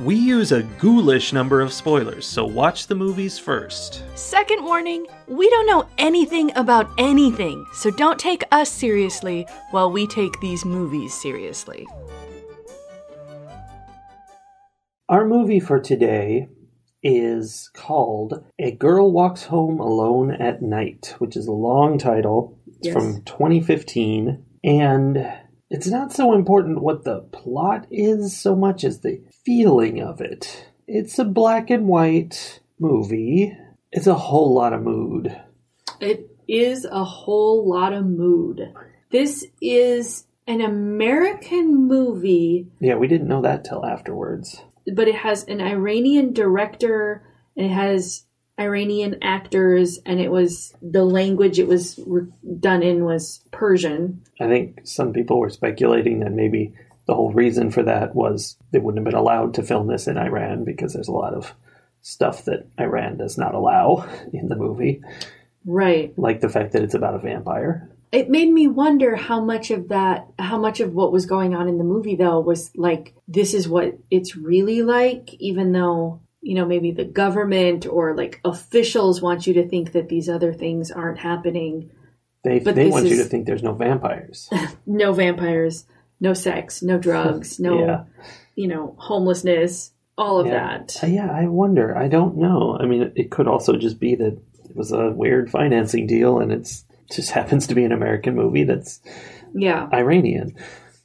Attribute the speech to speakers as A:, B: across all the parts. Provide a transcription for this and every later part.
A: we use a ghoulish number of spoilers, so watch the movies first.
B: Second warning we don't know anything about anything, so don't take us seriously while we take these movies seriously.
A: Our movie for today is called A Girl Walks Home Alone at Night, which is a long title. It's
B: Yes.
A: from 2015, and it's not so important what the plot is so much as the feeling of it. It's a black and white movie. It's a whole lot of mood.
C: It is a whole lot of mood. This is an American movie,
A: Yeah, we didn't know that till afterwards.
C: but it has an Iranian director and it has Iranian actors, and it was the language it was re- done in was Persian.
A: I think some people were speculating that maybe the whole reason for that was they wouldn't have been allowed to film this in Iran because there's a lot of stuff that Iran does not allow in the movie,
C: Right.
A: like the fact that it's about a vampire.
C: It made me wonder how much of that, how much of what was going on in the movie, though, was like, this is what it's really like, even though, you know, maybe the government or like officials want you to think that these other things aren't happening.
A: They
C: But
A: they want you to think there's no vampires.
C: No vampires, no sex, no drugs, no,
A: Yeah.
C: you know, homelessness, all of
A: yeah.
C: that.
A: Uh, yeah, I wonder. I don't know. I mean, it could also just be that it was a weird financing deal, and it's just happens to be an American movie that's
C: Yeah.
A: Iranian.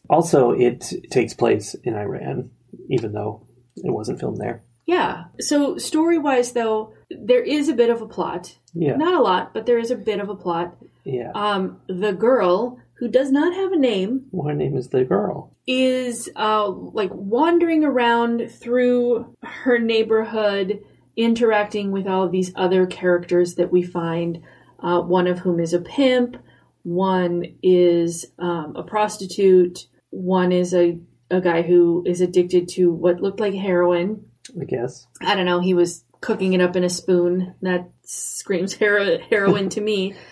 A: Also, it takes place in Iran, even though it wasn't filmed there.
C: Yeah. So, story wise, though, there is a bit of a plot.
A: Yeah,
C: Not a lot, but there is a bit of a plot.
A: yeah.
C: Um, the girl, who does not have a name,
A: Well, her name is the girl.
C: is uh, like wandering around through her neighborhood, interacting with all of these other characters that we find. Uh, one of whom is a pimp, one is um, a prostitute, one is a, a guy who is addicted to what looked like heroin.
A: I guess.
C: I don't know, he was cooking it up in a spoon. That screams hero- heroin to me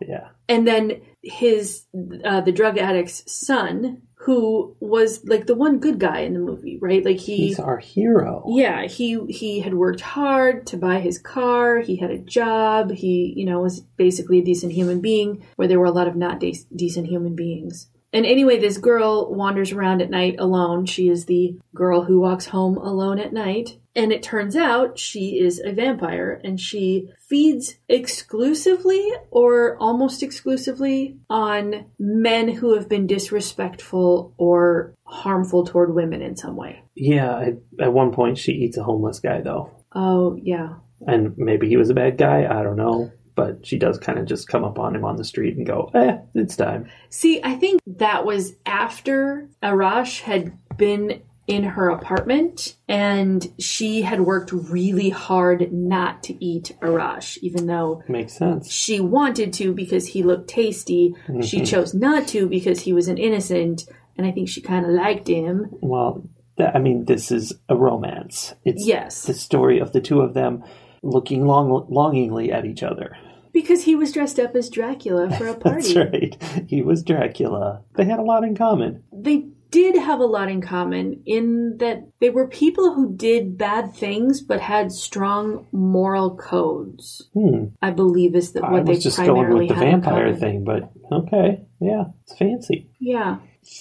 A: Yeah,
C: and then his uh, the drug addict's son who was like the one good guy in the movie right? Like he
A: he's our hero.
C: yeah he he had worked hard to buy his car. He had a job. He you know was basically a decent human being where there were a lot of not de- decent human beings. And anyway this girl wanders around at night alone. She is the girl who walks home alone at night and it turns out she is a vampire and she feeds exclusively or almost exclusively on men who have been disrespectful or harmful toward women in some way.
A: Yeah. At one point, she eats a homeless guy though,
C: Oh, yeah.
A: and maybe he was a bad guy. I don't know, but she does kind of just come up on him on the street and go, "Eh, it's time."
C: See, I think that was after Arash had been in her apartment and she had worked really hard not to eat Arash, even though
A: Makes sense.
C: she wanted to because he looked tasty. She mm-hmm. chose not to because he was an innocent, and I think she kind of liked him.
A: Well, that, I mean, this is a romance. It's
C: Yes.
A: the story of the two of them looking long, longingly at each other.
C: Because he was dressed up as Dracula for a party.
A: That's right. He was Dracula. They had a lot in common.
C: They did have a lot in common in that they were people who did bad things but had strong moral codes.
A: Hmm.
C: I believe is that
A: I
C: what they
A: was just going with the vampire thing, but okay. Yeah, it's fancy.
C: Yeah.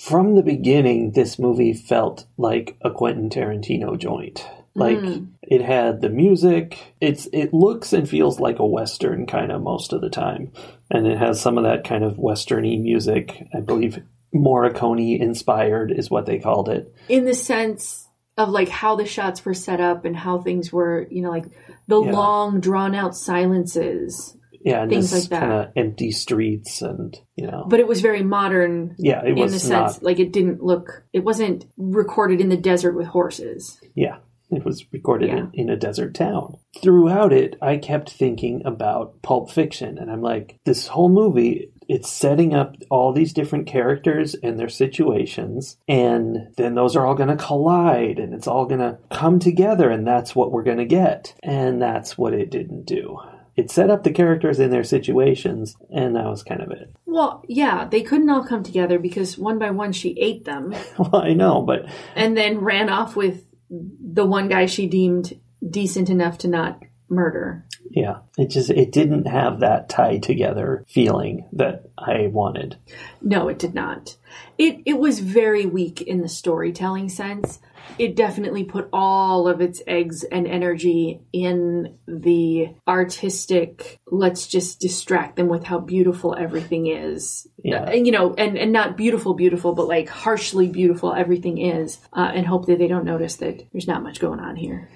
A: From the beginning, this movie felt like a Quentin Tarantino joint. Like
C: Mm.
A: it had the music. It's it looks and feels like a western kind of most of the time, and it has some of that kind of westerny music. I believe Morricone inspired is what they called it.
C: In the sense of like how the shots were set up and how things were, you know, like the
A: Yeah.
C: long drawn out silences.
A: Yeah, and
C: Things like that.
A: kind of empty streets, and you know,
C: But it was very modern
A: yeah, it
C: in the
A: was
C: sense
A: not.
C: like it didn't look it wasn't recorded in the desert with horses.
A: Yeah, It was recorded
C: Yeah.
A: in, in a desert town. Throughout it, I kept thinking about Pulp Fiction, and I'm like, this whole movie, it's setting up all these different characters and their situations, and then those are all going to collide, and it's all going to come together, and that's what we're going to get. And that's what it didn't do. It set up the characters in their situations, and that was kind of it.
C: Well, yeah, they couldn't all come together because one by one she ate them
A: Well, I know, but
C: and then ran off with the one guy she deemed decent enough to not murder.
A: Yeah, it just it didn't have that tie together feeling that I wanted.
C: No, it did not. It it was very weak in the storytelling sense. It definitely put all of its eggs and energy in the artistic. Let's just distract them with how beautiful everything is.
A: Yeah.
C: and you know, and and not beautiful, beautiful, but like harshly beautiful everything is, uh, and hope that they don't notice that there's not much going on here.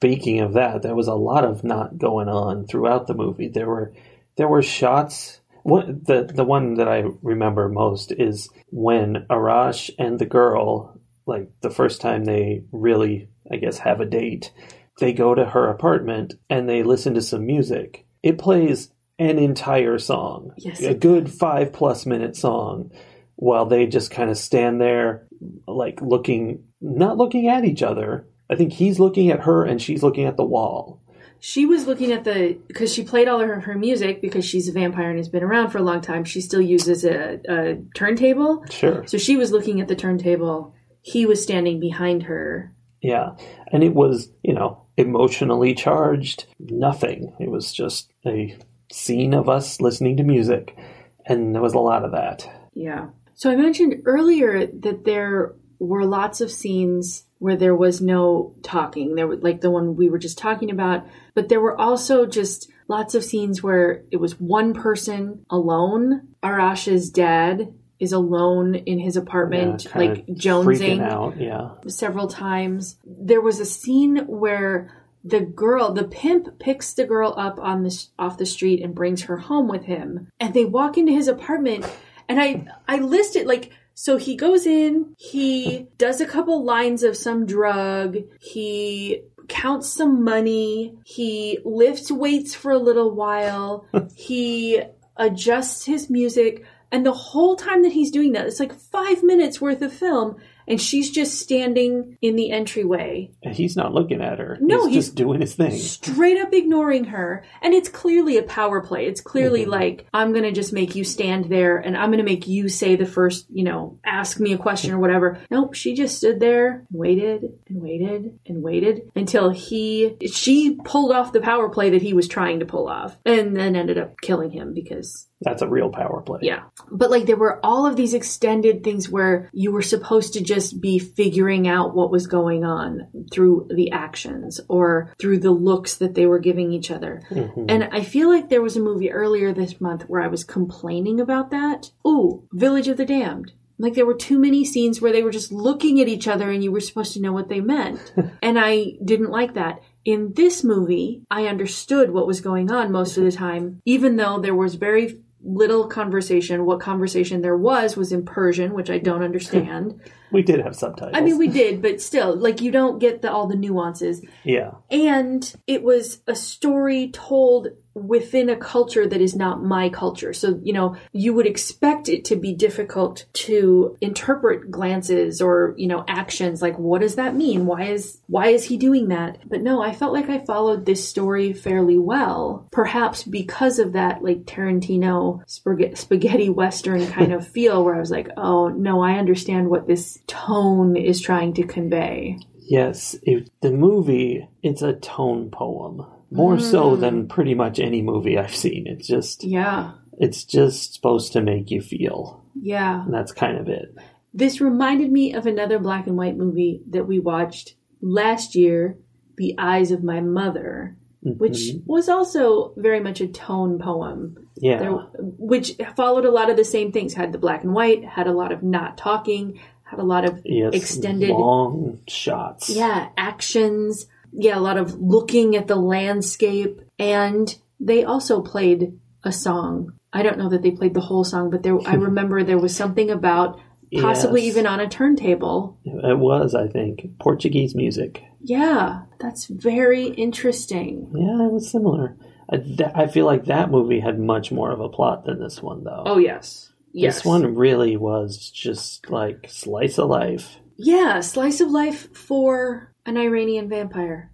A: Speaking of that, there was a lot of not going on throughout the movie. There were there were shots. What the the one that I remember most is when Arash and the girl, like the first time they really, I guess, have a date, they go to her apartment and they listen to some music. It plays an entire song,
C: Yes.
A: a good five plus minute song, while they just kind of stand there, like looking, not looking at each other. I think he's looking at her and she's looking at the wall.
C: She was looking at the because she played all of her, her music because she's a vampire and has been around for a long time. She still uses a, a turntable,
A: Sure.
C: so she was looking at the turntable. He was standing behind her.
A: Yeah. And it was, you know, emotionally charged. Nothing. It was just a scene of us listening to music. And there was a lot of that.
C: Yeah. So I mentioned earlier that there were lots of scenes where there was no talking. There were like the one we were just talking about, but there were also just lots of scenes where it was one person alone. Arash's dad is alone in his apartment,
A: Yeah,
C: like jonesing
A: out. Yeah.
C: several times. There was a scene where the girl, the pimp, picks the girl up on the off the street and brings her home with him, and they walk into his apartment. And I I listed like so he goes in, he does a couple lines of some drug, he counts some money, he lifts weights for a little while, he adjusts his music, and the whole time that he's doing that, it's like five minutes worth of film, and she's just standing in the entryway,
A: And he's not looking at her.
C: No,
A: he's,
C: he's-
A: just doing his thing.
C: straight up ignoring her. And it's clearly a power play. It's clearly mm-hmm. like, I'm gonna just make you stand there and I'm gonna make you say the first, you know, ask me a question or whatever. Nope, she just stood there, waited and waited and waited until he, she pulled off the power play that he was trying to pull off and then ended up killing him because
A: That's a real power play.
C: yeah. But like there were all of these extended things where you were supposed to just be figuring out what was going on through the actions or through the looks that they were giving each other. Mm-hmm. And I feel like there was a movie earlier this month where I was complaining about that. Ooh, Village of the Damned. Like there were too many scenes where they were just looking at each other and you were supposed to know what they meant. and I didn't like that. In this movie, I understood what was going on most of the time, even though there was very little conversation. What conversation there was was in Persian, which I don't understand.
A: We did have subtitles.
C: I mean, we did, but still, like you don't get the, all the nuances.
A: yeah.
C: And it was a story told within a culture that is not my culture. So, you know, you would expect it to be difficult to interpret glances or, you know, actions like what does that mean? Why is why is he doing that? But no, I felt like I followed this story fairly well. Perhaps because of that like Tarantino spaghetti western kind of feel where I was like, "Oh, no, I understand what this tone is trying to convey."
A: Yes. It, the movie, it's a tone poem. More so
C: Mm.
A: than pretty much any movie I've seen. It's just,
C: Yeah.
A: it's just supposed to make you feel.
C: Yeah.
A: And that's kind of it.
C: This reminded me of another black and white movie that we watched last year, The Eyes of My Mother, which was also very much a tone poem,
A: Yeah.
C: there, which followed a lot of the same things. Had the black and white, had a lot of not talking, had a lot of
A: yes.
C: extended,
A: long shots.
C: yeah, actions. Yeah, a lot of looking at the landscape, and they also played a song. I don't know that they played the whole song, but there I remember there was something about possibly
A: Yes.
C: even on a turntable.
A: It was, I think, Portuguese music.
C: Yeah, that's very interesting.
A: Yeah, it was similar. I, th- I feel like that movie had much more of a plot than this one, though.
C: Oh yes, yes.
A: This one really was just like slice of life,
C: yeah, slice of life for an Iranian vampire.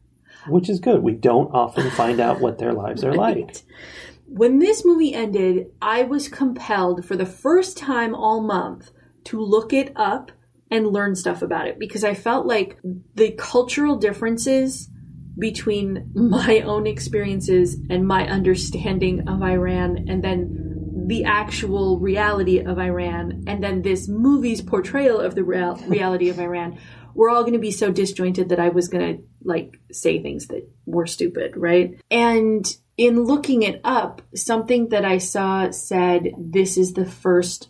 A: which is good. We don't often find out what their lives are like.
C: When this movie ended, I was compelled for the first time all month to look it up and learn stuff about it because I felt like the cultural differences between my own experiences and my understanding of Iran and then the actual reality of Iran and then this movie's portrayal of the real- reality of Iran were all going to be so disjointed that I was going to like say things that were stupid, right? And in looking it up, something that I saw said this is the first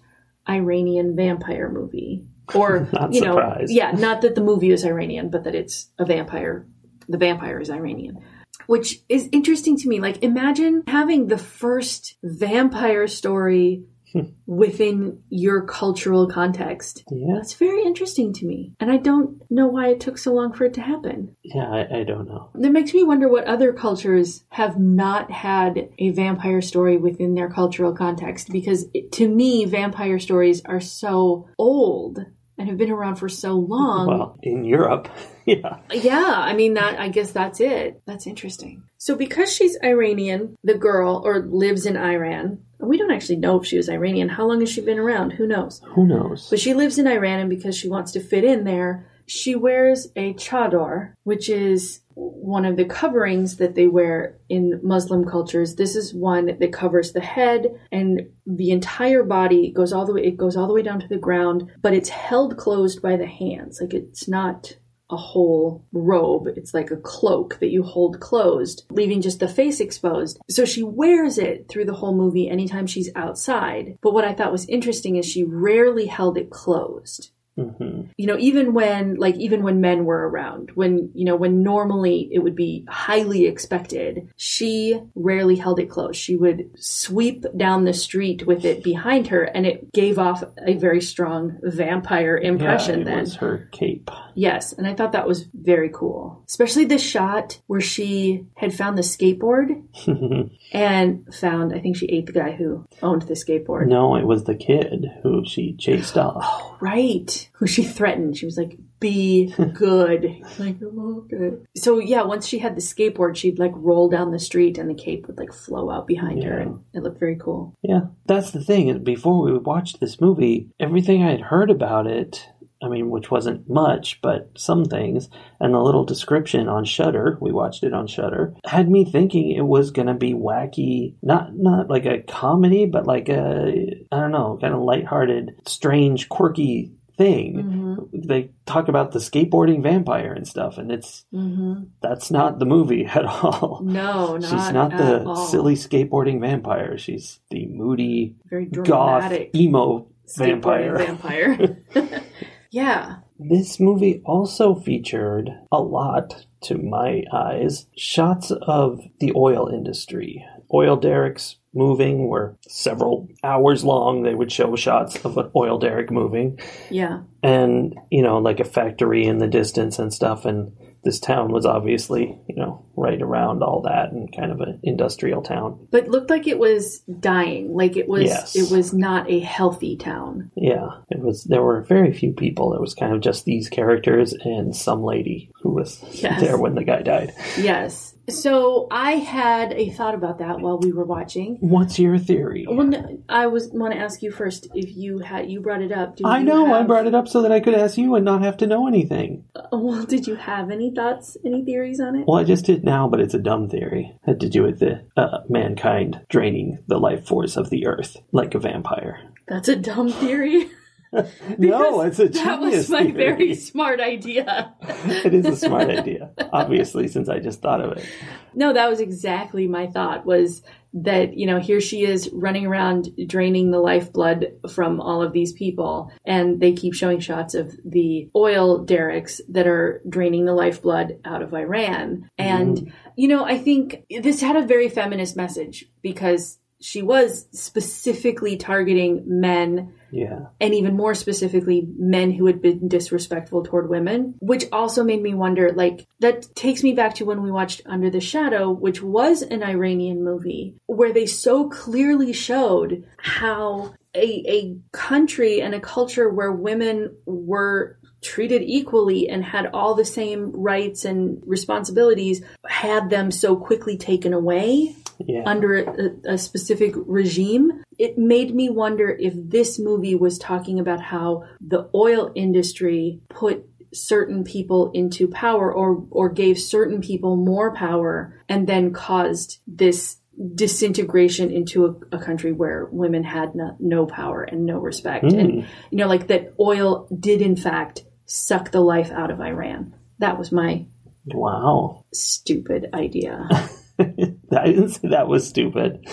C: Iranian vampire movie. Or, you know,
A: surprised.
C: yeah, not that the movie is Iranian, but that it's a vampire. The vampire is Iranian. Which is interesting to me. Like, imagine having the first vampire story hmm. within your cultural context.
A: Yeah,
C: That's very interesting to me. And I don't know why it took so long for it to happen.
A: yeah, I, I don't know.
C: That makes me wonder what other cultures have not had a vampire story within their cultural context. Because it, to me, vampire stories are so old and have been around for so long.
A: Well, in Europe, yeah,
C: Yeah, I mean that I guess that's it. That's interesting. So because she's Iranian, the girl or lives in Iran, we don't actually know if she was Iranian. How long has she been around? Who knows?
A: who knows?
C: But she lives in Iran and because she wants to fit in there, she wears a chador, which is one of the coverings that they wear in Muslim cultures. This is one that covers the head and the entire body goes all the way it goes all the way down to the ground, but it's held closed by the hands. Like it's not a whole robe. It's like a cloak that you hold closed, leaving just the face exposed. So she wears it through the whole movie anytime she's outside. But what I thought was interesting is she rarely held it closed
A: hmm
C: you know even when like even when men were around when you know when normally it would be highly expected she rarely held it close. she would sweep down the street with it behind her and it gave off a very strong vampire impression
A: yeah,
C: then
A: was her cape.
C: yes and i thought that was very cool especially the shot where she had found the skateboard and found i think she ate the guy who owned the skateboard
A: no, it was the kid who she chased off.
C: right who she threatened. She was like be good. Like oh, good. So yeah once she had the skateboard she'd like roll down the street and the cape would like flow out behind her and it looked very cool.
A: Yeah, that's the thing. Before we watched this movie, everything I had heard about it, I mean, which wasn't much, but some things, and the little description on Shudder, we watched it on Shudder, had me thinking it was going to be wacky, not not like a comedy, but like a I don't know, kind of lighthearted, strange, quirky thing. They talk about the skateboarding vampire and stuff, and it's
C: mm-hmm.
A: that's not the movie at all.
C: no not
A: She's not the
C: all.
A: silly skateboarding vampire. She's the moody,
C: very
A: goth, emo vampire.
C: vampire yeah
A: This movie also featured a lot, to my eyes, shots of the oil industry. Oil derricks moving were several hours long. They would show shots of an oil derrick moving.
C: yeah
A: And, you know, like a factory in the distance and stuff. And this town was obviously, you know, right around all that and kind of an industrial town.
C: but looked like it was dying like it was
A: Yes.
C: it was not a healthy town
A: Yeah, it was. There were very few people. It was kind of just these characters and some lady who was
C: Yes.
A: there when the guy died.
C: yes so i had a thought about that while we were watching
A: What's your theory?
C: Well, no, I was want to ask you first if you had you brought it up. Do
A: I know. I brought it up so that I could ask you and not have to know anything.
C: Well, did you have any thoughts, any theories on it?
A: Well, I just did now, but it's a dumb theory. It had to do with the uh, mankind draining the life force of the earth like a vampire.
C: That's a dumb theory.
A: no, it's a
C: that was my
A: theory.
C: very smart idea.
A: it is a smart idea, obviously, since I just thought of it.
C: No, that was exactly my thought. Was that you know here she is running around draining the lifeblood from all of these people, and they keep showing shots of the oil derricks that are draining the lifeblood out of Iran. And mm-hmm. you know, I think this had a very feminist message because she was specifically targeting men
A: Yeah.
C: and even more specifically men who had been disrespectful toward women which also made me wonder like that takes me back to when we watched under the shadow which was an iranian movie where they so clearly showed how a, a country and a culture where women were treated equally and had all the same rights and responsibilities had them so quickly taken away
A: Yeah.
C: under a, a specific regime. It made me wonder if this movie was talking about how the oil industry put certain people into power or or gave certain people more power and then caused this disintegration into a, a country where women had no, no power and no respect and hmm. you know like that oil did in fact suck the life out of Iran that was my
A: wow.
C: stupid idea
A: I didn't say that was stupid.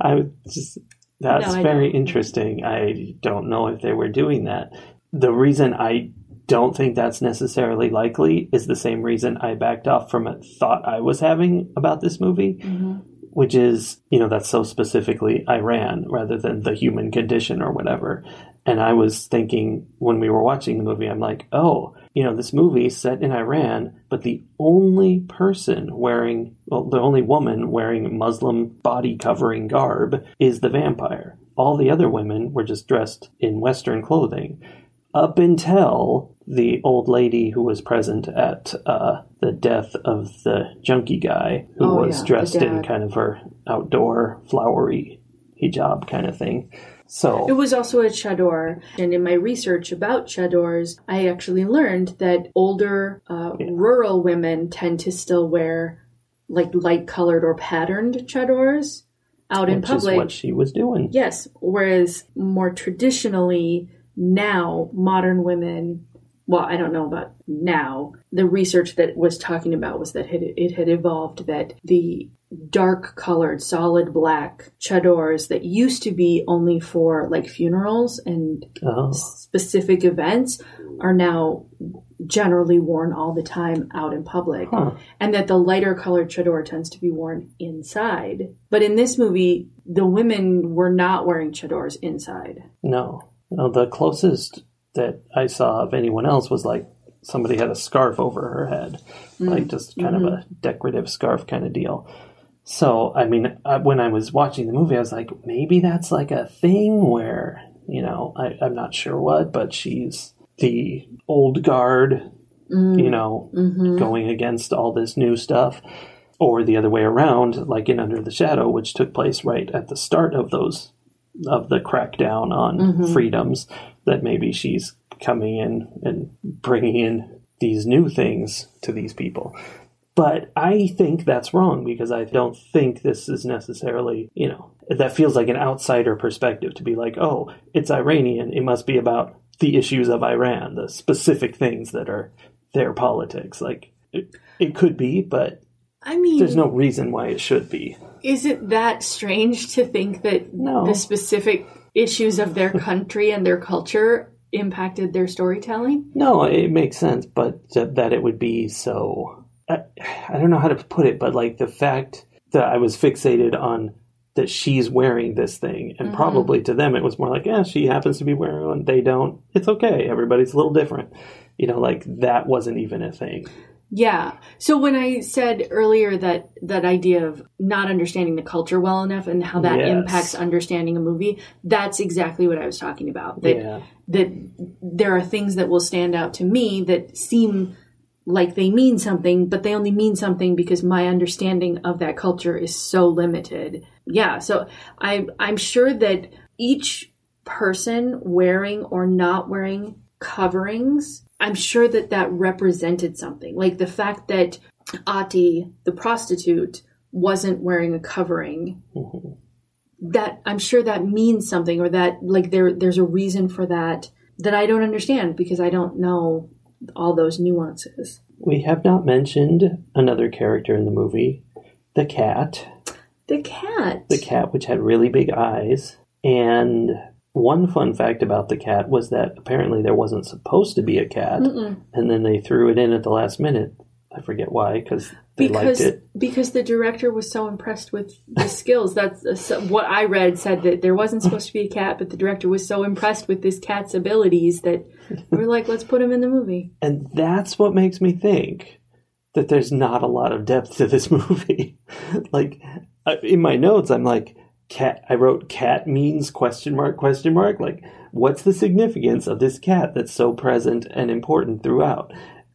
A: I was just that's
C: No,
A: very
C: know.
A: interesting. I don't know if they were doing that. The reason I don't think that's necessarily likely is the same reason I backed off from a thought I was having about this movie, mm-hmm. which is, you know, that's so specifically Iran rather than the human condition or whatever. And I was thinking when we were watching the movie, I'm like, oh, you know, this movie set in Iran, but the only person wearing, well, the only woman wearing Muslim body covering garb is the vampire. All the other women were just dressed in Western clothing up until the old lady who was present at uh, the death of the junkie guy who
C: Oh,
A: was
C: yeah,
A: dressed in kind of her outdoor flowery hijab kind of thing. So
C: It was also a chador, and in my research about chadors, I actually learned that older uh, rural women tend to still wear like light colored or patterned chadors out in
A: which is
C: public.
A: what she was doing.
C: Yes, whereas more traditionally now, modern women, well, I don't know about now, the research that was talking about was that it, it had evolved that the dark colored, solid black chadors that used to be only for like funerals and
A: Oh,
C: specific events are now generally worn all the time out in public
A: Huh.
C: and that the lighter colored chador tends to be worn inside but in this movie the women were not wearing chadors inside
A: no. No, the closest that I saw of anyone else was like somebody had a scarf over her head,
C: Mm.
A: like just kind
C: Mm-hmm.
A: of a decorative scarf kind of deal. So, I mean, I, when I was watching the movie, I was like, maybe that's like a thing where, you know, I, I'm not sure what, but she's the old guard,
C: Mm.
A: you know,
C: Mm-hmm.
A: going against all this new stuff. Or the other way around, like in Under the Shadow, which took place right at the start of those of the crackdown on
C: Mm-hmm.
A: freedoms, that maybe she's coming in and bringing in these new things to these people. But I think that's wrong because I don't think this is necessarily, you know, that feels like an outsider perspective to be like, oh, it's Iranian. It must be about the issues of Iran, the specific things that are their politics. Like, it, it could be, but
C: i mean
A: there's no reason why it should be.
C: is it that strange to think that
A: No.
C: the specific issues of their country and their culture impacted their storytelling
A: No, it makes sense, but that, that it would be so. I, I don't know how to put it, but like the fact that I was fixated on that she's wearing this thing, and mm-hmm. probably to them it was more like, yeah, she happens to be wearing one. They don't. It's okay. Everybody's a little different. You know, like that wasn't even a thing.
C: Yeah. So when I said earlier that that idea of not understanding the culture well enough and how that
A: Yes.
C: impacts understanding a movie, that's exactly what I was talking about. That
A: Yeah.
C: that there are things that will stand out to me that seem like they mean something, but they only mean something because my understanding of that culture is so limited. Yeah, so I I'm sure that each person wearing or not wearing coverings, I'm sure that that represented something. Like the fact that Ati, the prostitute, wasn't wearing a covering that I'm sure that means something or that like there there's a reason for that that I don't understand because I don't know all those nuances.
A: We have not mentioned another character in the movie, the cat.
C: The cat.
A: the cat which had really big eyes and one fun fact about the cat was that apparently there wasn't supposed to be a cat and then they threw it in at the last minute i forget why because they
C: because
A: liked it.
C: because the director was so impressed with the skills. That's uh, so- what I read said that there wasn't supposed to be a cat, but the director was so impressed with this cat's abilities that we're like, let's put him in the movie.
A: And that's what makes me think that there's not a lot of depth to this movie. like I- in my notes, I'm like, cat. I wrote cat means question mark question mark. Like, what's the significance of this cat that's so present and important throughout?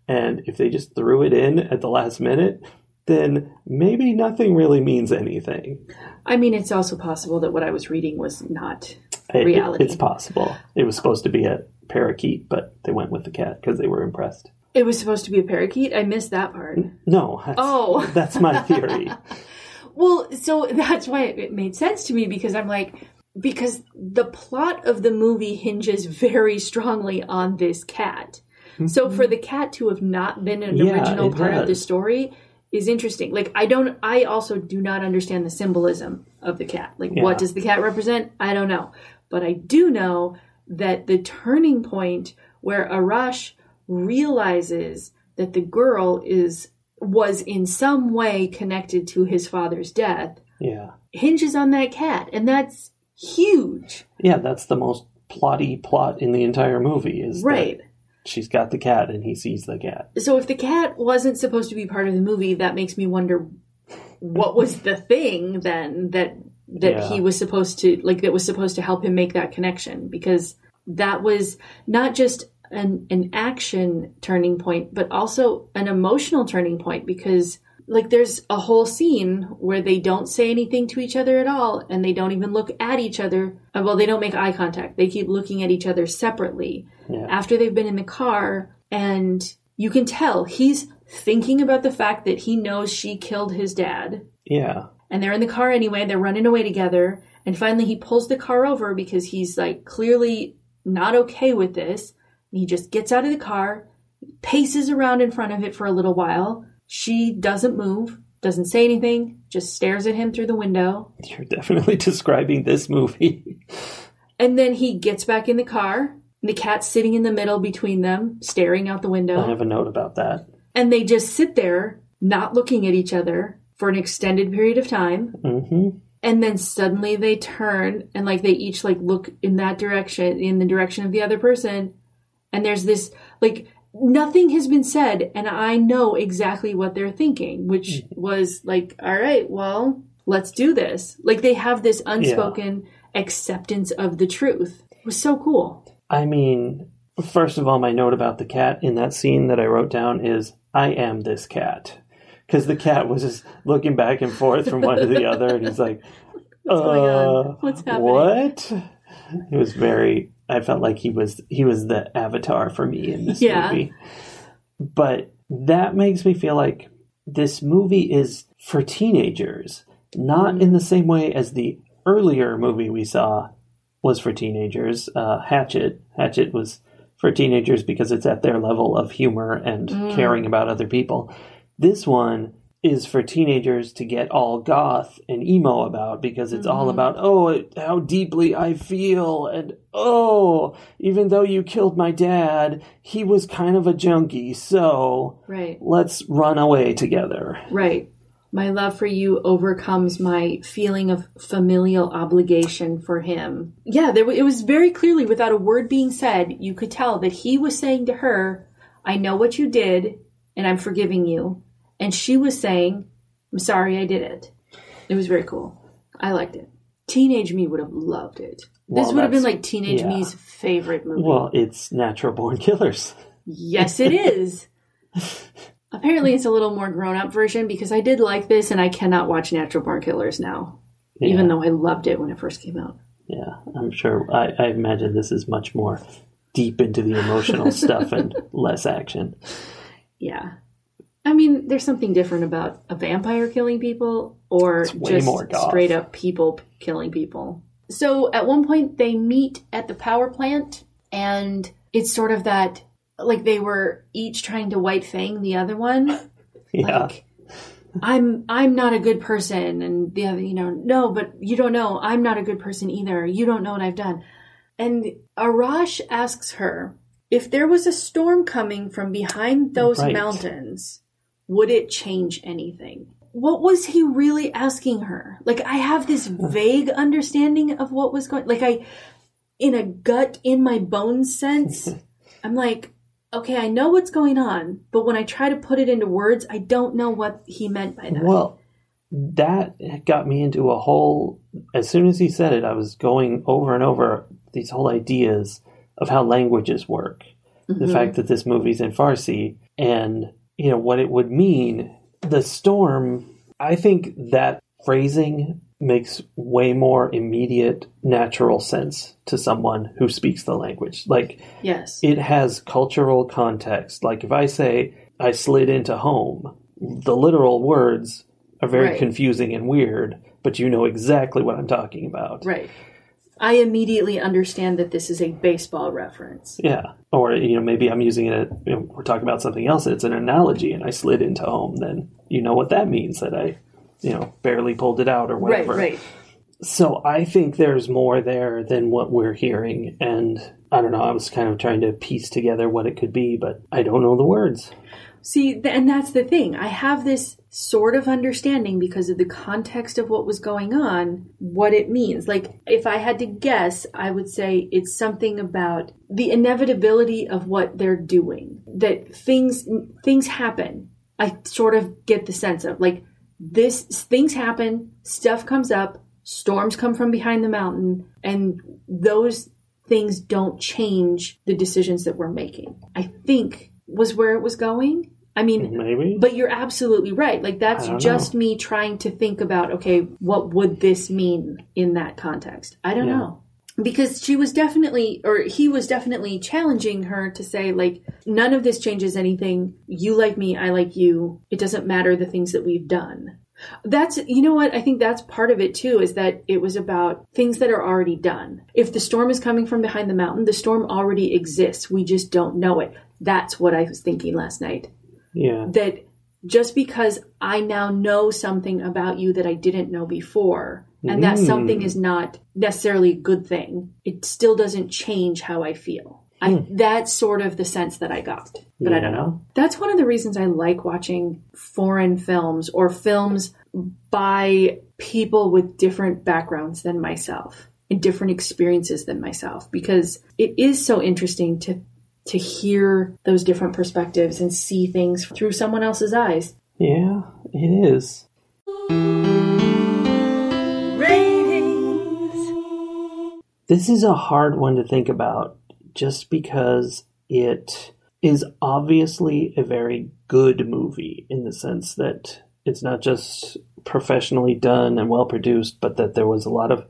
A: And if they just threw it in at the last minute, then maybe nothing really means anything.
C: I mean, it's also possible that what I was reading was not
A: It-
C: reality.
A: it's possible. It was supposed to be a parakeet, but they went with the cat because they were impressed.
C: It was supposed to be a parakeet. I missed that part.
A: No, that's,
C: Oh.
A: that's my theory.
C: Well, so that's why it made sense to me because I'm like, because the plot of the movie hinges very strongly on this cat. So for the cat to have not been an
A: Yeah,
C: original part of the story is interesting. Like I don't I also do not understand the symbolism of the cat. Like
A: Yeah.
C: what does the cat represent? I don't know. But I do know that the turning point where Arash realizes that the girl is was in some way connected to his father's death
A: Yeah.
C: hinges on that cat and that's huge
A: Yeah, that's the most plotty plot in the entire movie is that
C: right
A: she's got the cat and he sees the cat.
C: so if the cat wasn't supposed to be part of the movie that makes me wonder what was the thing then that that
A: Yeah.
C: he was supposed to like that was supposed to help him make that connection because that was not just an an action turning point but also an emotional turning point because like there's a whole scene where they don't say anything to each other at all and they don't even look at each other. Uh, well they don't make eye contact. They keep looking at each other separately
A: Yeah.
C: after they've been in the car and you can tell he's thinking about the fact that he knows she killed his dad.
A: Yeah.
C: and they're in the car anyway. They're running away together. And finally he pulls the car over because he's like clearly not okay with this he just gets out of the car paces around in front of it for a little while. She doesn't move doesn't say anything just stares at him through the window.
A: You're definitely describing this movie.
C: and then he gets back in the car and the cat's sitting in the middle between them staring out the window.
A: I have a note about that.
C: and they just sit there not looking at each other for an extended period of time.
A: Hmm
C: and then suddenly they turn and like they each like look in that direction in the direction of the other person and there's this like nothing has been said and i know exactly what they're thinking which was like all right well let's do this like they have this unspoken acceptance of the truth it was so cool
A: I mean, first of all, my note about the cat in that scene that I wrote down is I am this cat. Because the cat was just looking back and forth from one to the other, and he's like,
C: What's going on?
A: uh,
C: What's happening?
A: What? It was very. I felt like he was he was the avatar for me in this
C: Yeah.
A: movie. But that makes me feel like this movie is for teenagers, not in the same way as the earlier movie we saw was for teenagers. Uh, Hatchet. Hatchet was for teenagers because it's at their level of humor and caring about other people. This one is for teenagers to get all goth and emo about because it's all mm-hmm. about oh how deeply I feel and oh even though you killed my dad he was kind of a junkie so
C: right
A: let's run away together
C: Right. My love for you overcomes my feeling of familial obligation for him. Yeah, there, it was very clearly, without a word being said, you could tell that he was saying to her, I know what you did, and I'm forgiving you. And she was saying, I'm sorry I did it. It was very cool. I liked it. Teenage me would have loved it.
A: Well,
C: this would have been like teenage
A: yeah.
C: me's favorite movie.
A: well it's natural born killers
C: Yes, it is. Apparently, it's a little more grown up version because I did like this and I cannot watch Natural Born Killers now,
A: Yeah.
C: even though I loved it when it first came out.
A: Yeah, I'm sure. I, I imagine this is much more deep into the emotional stuff and less action.
C: Yeah. I mean, there's something different about a vampire killing people or just straight up people killing people. So at one point, they meet at the power plant, and it's sort of that like they were each trying to white fang the other one.
A: Yeah,
C: like i'm i'm not a good person and the other you know no but you don't know i'm not a good person either you don't know what i've done and arash asks her if there was a storm coming from behind those
A: Right.
C: mountains would it change anything? What was he really asking her? Like, I have this vague understanding of what was going. Like, I, in a gut, in my bones sense, I'm like, okay, I know what's going on, but when I try to put it into words, I don't know what he meant by that.
A: Well, that got me into a whole. As soon as he said it, I was going over and over these whole ideas of how languages work. The mm-hmm. fact that this movie's in Farsi and, you know, what it would mean. The storm, I think that phrasing makes way more immediate, natural sense to someone who speaks the language. Like,
C: yes.
A: it has cultural context. Like if I say I slid into home, the literal words are very
C: Right.
A: confusing and weird, but you know exactly what I'm talking about.
C: right. I immediately understand that this is a baseball reference.
A: Yeah. Or you know maybe I'm using it. You know, we're talking about something else. It's an analogy, and I slid into home. Then you know what that means. That I, you know, barely pulled it out or whatever.
C: Right, right.
A: So I think there's more there than what we're hearing, and I don't know. I was kind of trying to piece together what it could be, but I don't know the words.
C: See, and that's the thing. I have this sort of understanding because of the context of what was going on, what it means. Like, if I had to guess, I would say it's something about the inevitability of what they're doing. That things things happen. I sort of get the sense of like this things happen, stuff comes up, storms come from behind the mountain, and those things don't change the decisions that we're making. I think was where it was going. I mean,
A: Maybe.
C: but you're absolutely right. Like that's just me trying to think about okay, what would this mean in that context? I don't
A: Yeah.
C: know. Because she was definitely or he was definitely challenging her to say like none of this changes anything. You like me, I like you. It doesn't matter the things that we've done. That's you know what I think that's part of it too is that it was about things that are already done. If the storm is coming from behind the mountain, the storm already exists. We just don't know it. That's what I was thinking last night
A: yeah.
C: that just because I now know something about you that I didn't know before, and that
A: Mm.
C: something is not necessarily a good thing, it still doesn't change how I feel. I, hmm. that's sort of the sense that I got, but I don't know. That's one of the reasons I like watching foreign films or films by people with different backgrounds than myself and different experiences than myself because it is so interesting to to hear those different perspectives and see things through someone else's eyes.
A: Yeah, it is.
B: Ratings.
A: This is a hard one to think about just because it is obviously a very good movie in the sense that it's not just professionally done and well produced, but that there was a lot of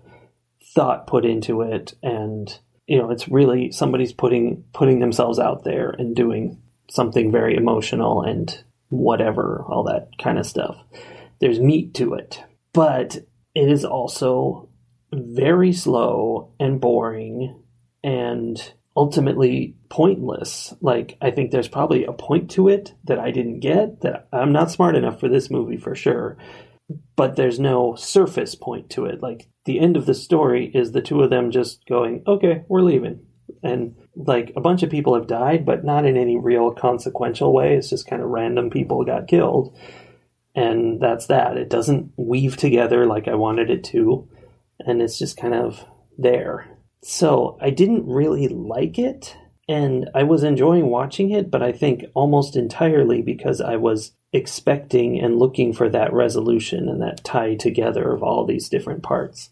A: thought put into it. And you know it's really somebody's putting putting themselves out there and doing something very emotional and whatever all that kind of stuff. There's meat to it but it is also very slow and boring and ultimately pointless like i think there's probably a point to it that i didn't get that i'm not smart enough for this movie for sure but there's no surface point to it. Like the end of the story is the two of them just going, "Okay, we're leaving," and like a bunch of people have died, but not in any real consequential way. It's just kind of random people got killed, and that's that. It doesn't weave together like I wanted it to, and it's just kind of there. So I didn't really like it, and I was enjoying watching it, but I think almost entirely because I was expecting and looking for that resolution and that tie together of all these different parts.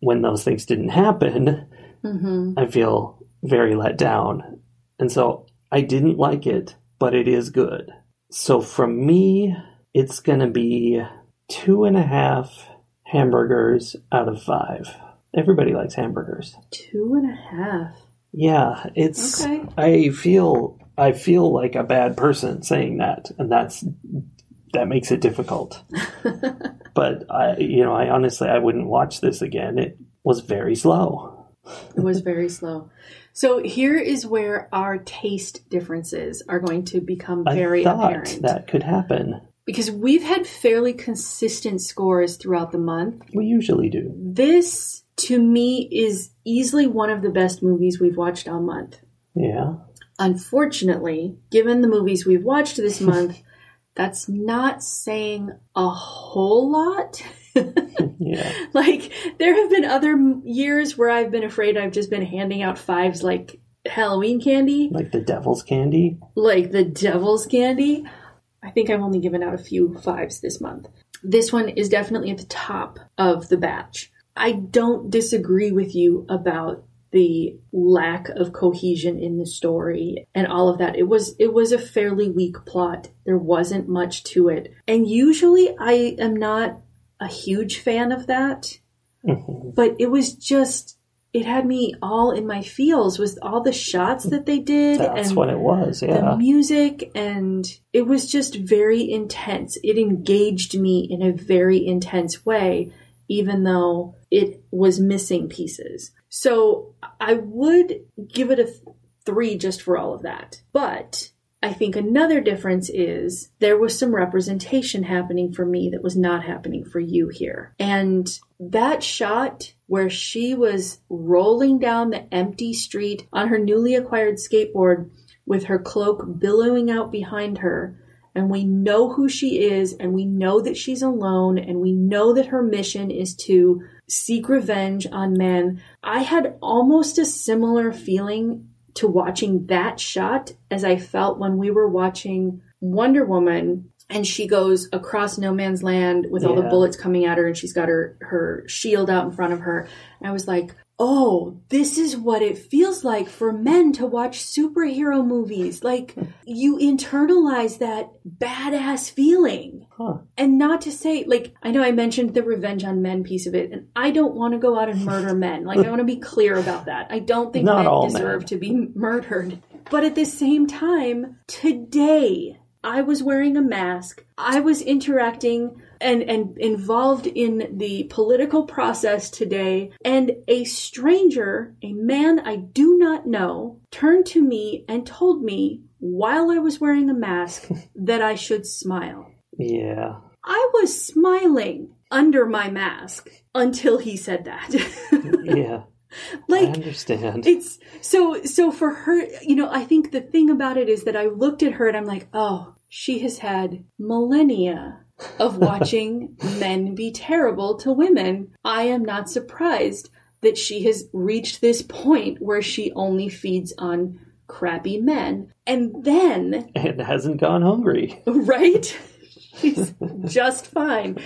A: When those things didn't happen,
C: Mm-hmm.
A: I feel very let down. And so I didn't like it, but it is good. So from me, it's going to be two and a half hamburgers out of five. Everybody likes hamburgers.
C: Two and a half.
A: Yeah, it's.
C: Okay.
A: I feel. I feel like a bad person saying that, and that's that makes it difficult. but I, you know, I honestly, I wouldn't watch this again. It was very slow.
C: It was very slow. So here is where our taste differences are going to become very
A: I thought
C: apparent.
A: that could happen.
C: Because we've had fairly consistent scores throughout the month.
A: We usually do.
C: This, to me, is easily one of the best movies we've watched all month.
A: Yeah.
C: Unfortunately, given the movies we've watched this month, that's not saying a whole lot.
A: Yeah.
C: like there have been other years where I've been afraid I've just been handing out fives like Halloween candy,
A: Like the devil's candy.
C: like the devil's candy. I think I've only given out a few fives this month. This one is definitely at the top of the batch. I don't disagree with you about the lack of cohesion in the story and all of that. It was it was a fairly weak plot. There wasn't much to it. And usually I am not a huge fan of that
A: Mhm.
C: but it was just it had me all in my feels with all the shots that they did
A: That's
C: and
A: what it was. yeah.
C: the music and it was just very intense it engaged me in a very intense way even though it was missing pieces so i would give it a th- three just for all of that but I think another difference is there was some representation happening for me that was not happening for you here. And that shot where she was rolling down the empty street on her newly acquired skateboard with her cloak billowing out behind her, and we know who she is, and we know that she's alone, and we know that her mission is to seek revenge on men. I had almost a similar feeling to watching that shot as I felt when we were watching Wonder Woman and she goes across no man's land with all the bullets coming at her and she's got her her shield out in front of her. And I was like, "Oh, this is what it feels like for men to watch superhero movies. Like you internalize that badass feeling."
A: Huh.
C: And not to say, like, I know I mentioned the revenge on men piece of it, and I don't want to go out and murder men. Like, I want to be clear about that. I don't think
A: Not
C: men deserve
A: men.
C: to be murdered. But at the same time, today, I was wearing a mask. I was interacting and, and involved in the political process today, and a stranger, a man I do not know, turned to me and told me while I was wearing a mask that I should smile.
A: Yeah.
C: I was smiling under my mask until he said that.
A: Yeah.
C: like I
A: understand.
C: it's so so for her, you know, I think the thing about it is that I looked at her and I'm like, "Oh, she has had millennia of watching men be terrible to women. I am not surprised that she has reached this point where she only feeds on crappy men." And then
A: and hasn't gone hungry.
C: right? She's just fine.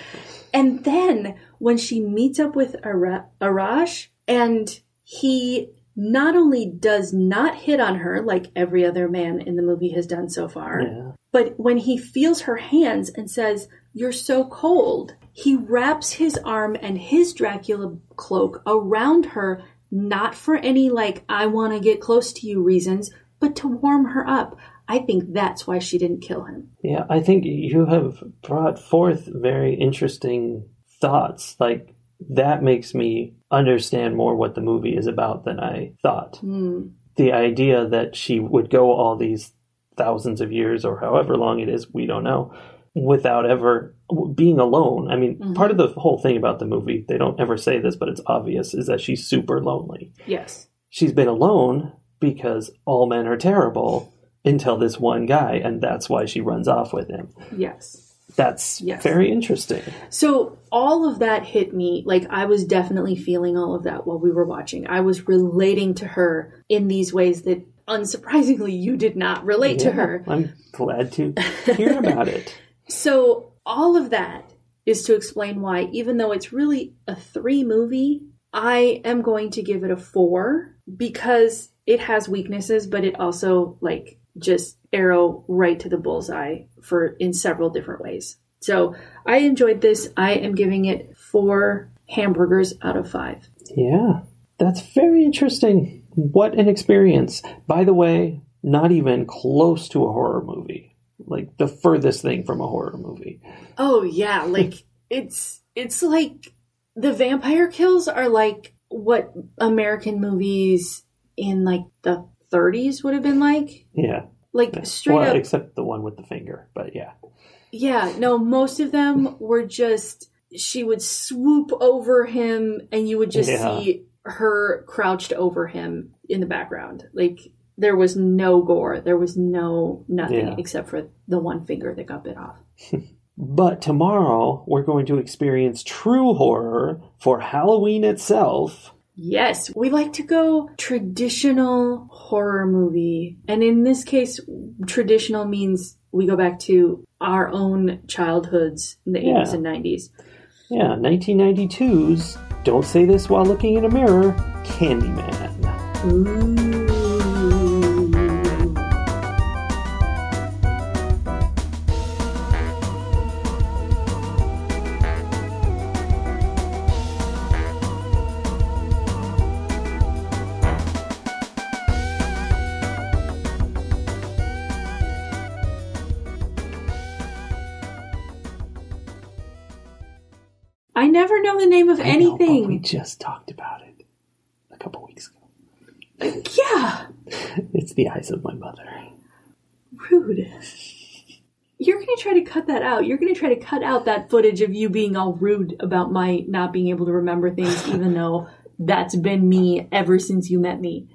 C: And then when she meets up with Ara- Arash, and he not only does not hit on her like every other man in the movie has done so far,
A: Yeah.
C: but when he feels her hands and says, You're so cold, he wraps his arm and his Dracula cloak around her, not for any, like, I want to get close to you reasons, but to warm her up. I think that's why she didn't kill him.
A: Yeah, I think you have brought forth very interesting thoughts. Like, that makes me understand more what the movie is about than I thought.
C: Hmm.
A: The idea that she would go all these thousands of years or however long it is, we don't know, without ever being alone. I mean, part of the whole thing about the movie, they don't ever say this, but it's obvious, is that she's super lonely.
C: Yes.
A: She's been alone because all men are terrible until this one guy, and that's why she runs off with him.
C: Yes.
A: That's
C: Yes.
A: very interesting.
C: So all of that hit me. Like I was definitely feeling all of that while we were watching. I was relating to her in these ways that unsurprisingly you did not relate to her.
A: I'm glad to hear about it.
C: So all of that is to explain why, even though it's really a three movie, I am going to give it a four because it has weaknesses, but it also like just arrow right to the bullseye for in several different ways. So I enjoyed this. I am giving it four hamburgers out of five.
A: Yeah, that's very interesting. What an experience. By the way, not even close to a horror movie. Like the furthest thing from a horror movie.
C: Oh yeah, like it's it's like the vampire kills are like what American movies in like the 30s would have been like.
A: Yeah.
C: Like straight
A: well,
C: up
A: except the one with the finger, but yeah.
C: Yeah, no, most of them were just she would swoop over him and you would just
A: Yeah.
C: see her crouched over him in the background. Like there was no gore. There was no nothing
A: Yeah.
C: except for the one finger that got bit off.
A: But tomorrow, we're going to experience true horror for Halloween itself.
C: Yes, we like to go traditional horror movie. And in this case, traditional means we go back to our own childhoods in the
A: Yeah.
C: 80s and 90s.
A: Yeah, 1992's Don't Say This While Looking in a Mirror Candyman.
C: Ooh. Know the name of
A: I know, but we just talked about it a couple weeks ago.
C: Yeah,
A: It's the eyes of my mother.
C: rude. You're going to try to cut that out. You're going to try to cut out that footage of you being all rude about my not being able to remember things, even though that's been me ever since you met me.